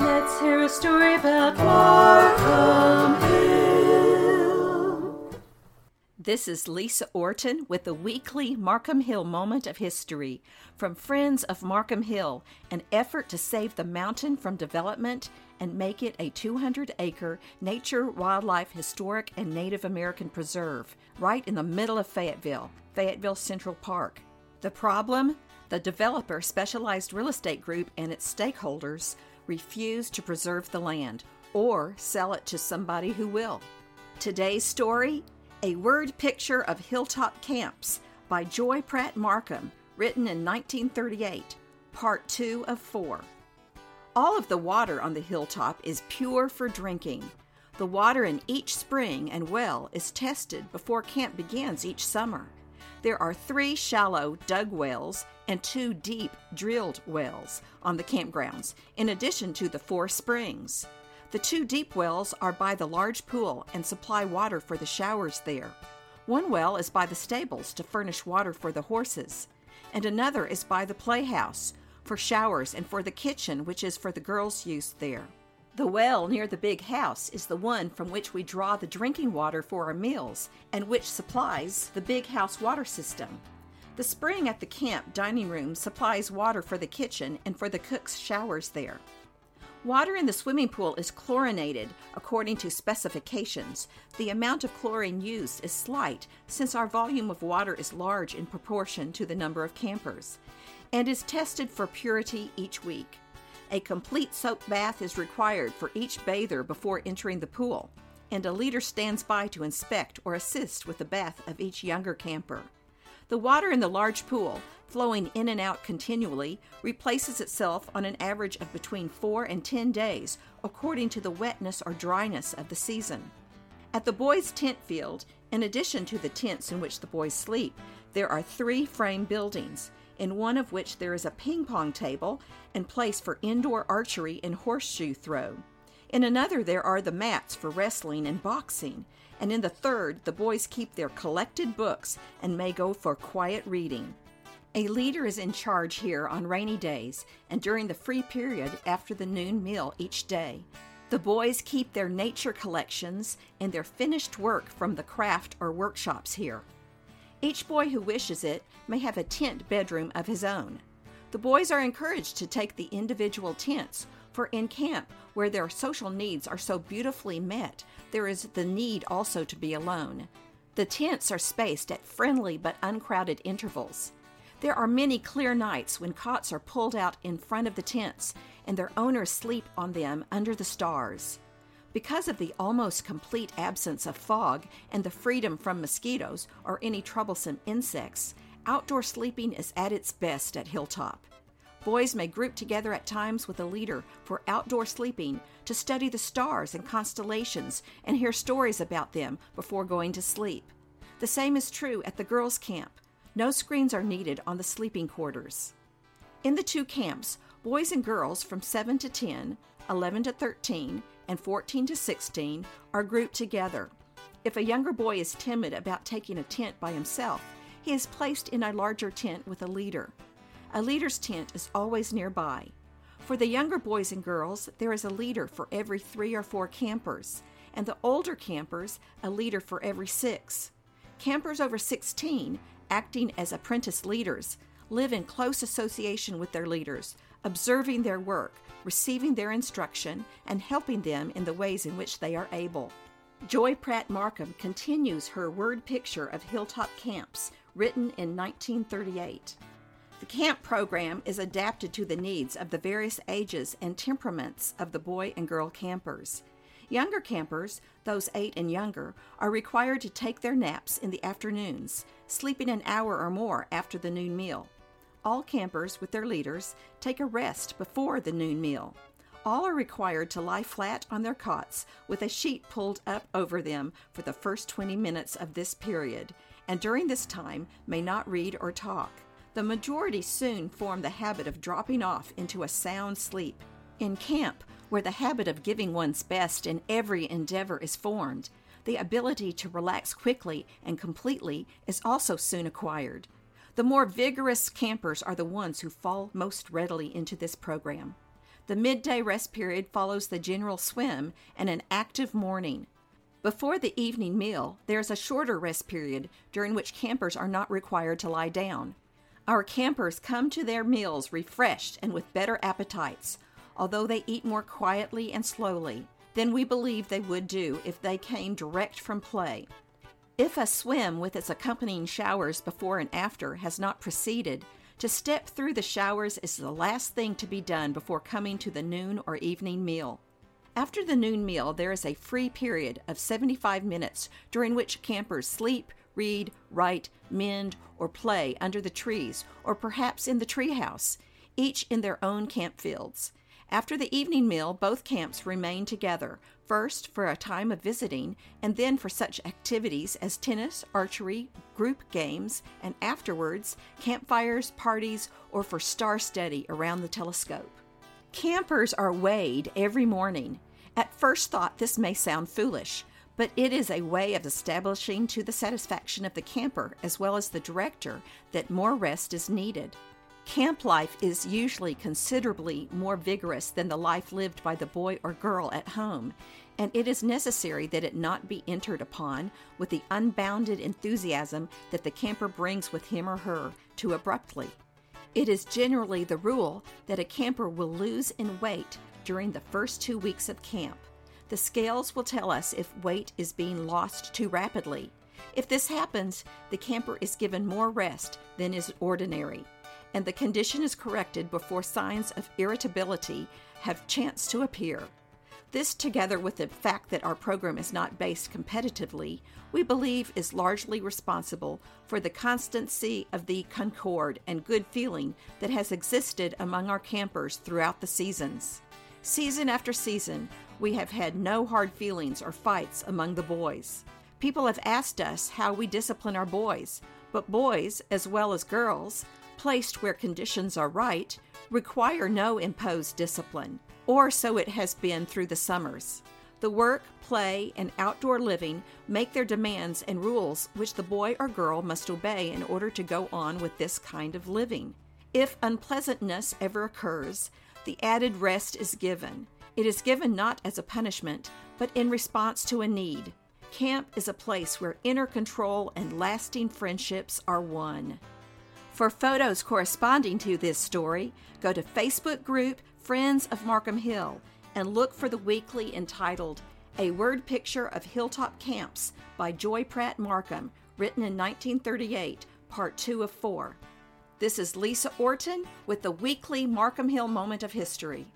Let's hear a story about Markham Hill. This is Lisa Orton with the weekly Markham Hill Moment of History from Friends of Markham Hill, an effort to save the mountain from development and make it a 200 acre nature, wildlife, historic, and Native American preserve right in the middle of Fayetteville, Fayetteville Central Park. The problem? The developer, Specialized Real Estate Group, and its stakeholders refuse to preserve the land or sell it to somebody who will. Today's story A Word Picture of Hilltop Camps by Joy Pratt Markham, written in 1938, part 2 of 4. All of the water on the hilltop is pure for drinking. The water in each spring and well is tested before camp begins each summer. There are three shallow dug wells and two deep drilled wells on the campgrounds, in addition to the four springs. The two deep wells are by the large pool and supply water for the showers there. One well is by the stables to furnish water for the horses, and another is by the playhouse for showers and for the kitchen, which is for the girls' use there. The well near the big house is the one from which we draw the drinking water for our meals and which supplies the big house water system. The spring at the camp dining room supplies water for the kitchen and for the cook's showers there. Water in the swimming pool is chlorinated according to specifications. The amount of chlorine used is slight since our volume of water is large in proportion to the number of campers and is tested for purity each week. A complete soap bath is required for each bather before entering the pool, and a leader stands by to inspect or assist with the bath of each younger camper. The water in the large pool, flowing in and out continually, replaces itself on an average of between 4 and 10 days according to the wetness or dryness of the season. At the boys' tent field, in addition to the tents in which the boys sleep, there are three frame buildings in one of which there is a ping pong table and place for indoor archery and horseshoe throw. In another, there are the mats for wrestling and boxing. And in the third, the boys keep their collected books and may go for quiet reading. A leader is in charge here on rainy days and during the free period after the noon meal each day. The boys keep their nature collections and their finished work from the craft or workshops here. Each boy who wishes it may have a tent bedroom of his own. The boys are encouraged to take the individual tents, for in camp, where their social needs are so beautifully met, there is the need also to be alone. The tents are spaced at friendly but uncrowded intervals. There are many clear nights when cots are pulled out in front of the tents and their owners sleep on them under the stars. Because of the almost complete absence of fog and the freedom from mosquitoes or any troublesome insects, outdoor sleeping is at its best at Hilltop. Boys may group together at times with a leader for outdoor sleeping to study the stars and constellations and hear stories about them before going to sleep. The same is true at the girls' camp. No screens are needed on the sleeping quarters. In the two camps, boys and girls from 7 to 10, 11 to 13, and 14 to 16 are grouped together. If a younger boy is timid about taking a tent by himself, he is placed in a larger tent with a leader. A leader's tent is always nearby. For the younger boys and girls, there is a leader for every three or four campers, and the older campers, a leader for every six. Campers over 16, acting as apprentice leaders, live in close association with their leaders, observing their work, receiving their instruction, and helping them in the ways in which they are able. Joy Pratt Markham continues her word picture of hilltop camps, written in 1938. The camp program is adapted to the needs of the various ages and temperaments of the boy and girl campers. Younger campers, those eight and younger, are required to take their naps in the afternoons, sleeping an hour or more after the noon meal. All campers, with their leaders, take a rest before the noon meal. All are required to lie flat on their cots with a sheet pulled up over them for the first 20 minutes of this period, and during this time may not read or talk. The majority soon form the habit of dropping off into a sound sleep. In camp, where the habit of giving one's best in every endeavor is formed, the ability to relax quickly and completely is also soon acquired. The more vigorous campers are the ones who fall most readily into this program. The midday rest period follows the general swim and an active morning. Before the evening meal, there is a shorter rest period during which campers are not required to lie down. Our campers come to their meals refreshed and with better appetites, although they eat more quietly and slowly than we believe they would do if they came direct from play. If a swim with its accompanying showers before and after has not proceeded, to step through the showers is the last thing to be done before coming to the noon or evening meal. After the noon meal, there is a free period of 75 minutes during which campers sleep, read, write, mend, or play under the trees, or perhaps in the treehouse, each in their own camp fields. After the evening meal, both camps remain together, first for a time of visiting, and then for such activities as tennis, archery, group games, and afterwards, campfires, parties, or for star study around the telescope. Campers are weighed every morning. At first thought, this may sound foolish, but it is a way of establishing to the satisfaction of the camper as well as the director that more rest is needed. Camp life is usually considerably more vigorous than the life lived by the boy or girl at home, and it is necessary that it not be entered upon with the unbounded enthusiasm that the camper brings with him or her too abruptly. It is generally the rule that a camper will lose in weight during the first two weeks of camp. The scales will tell us if weight is being lost too rapidly. If this happens, the camper is given more rest than is ordinary and the condition is corrected before signs of irritability have chance to appear. This, together with the fact that our program is not based competitively, we believe is largely responsible for the constancy of the concord and good feeling that has existed among our campers throughout the seasons. Season after season, we have had no hard feelings or fights among the boys. People have asked us how we discipline our boys, but boys, as well as girls, placed where conditions are right, require no imposed discipline, or so it has been through the summers. The work, play, and outdoor living make their demands and rules which the boy or girl must obey in order to go on with this kind of living. If unpleasantness ever occurs, the added rest is given. It is given not as a punishment, but in response to a need. Camp is a place where inner control and lasting friendships are won. For photos corresponding to this story, go to Facebook group Friends of Markham Hill and look for the weekly entitled A Word Picture of Hilltop Camps by Joy Pratt Markham, written in 1938, part 2 of 4. This is Lisa Orton with the weekly Markham Hill Moment of History.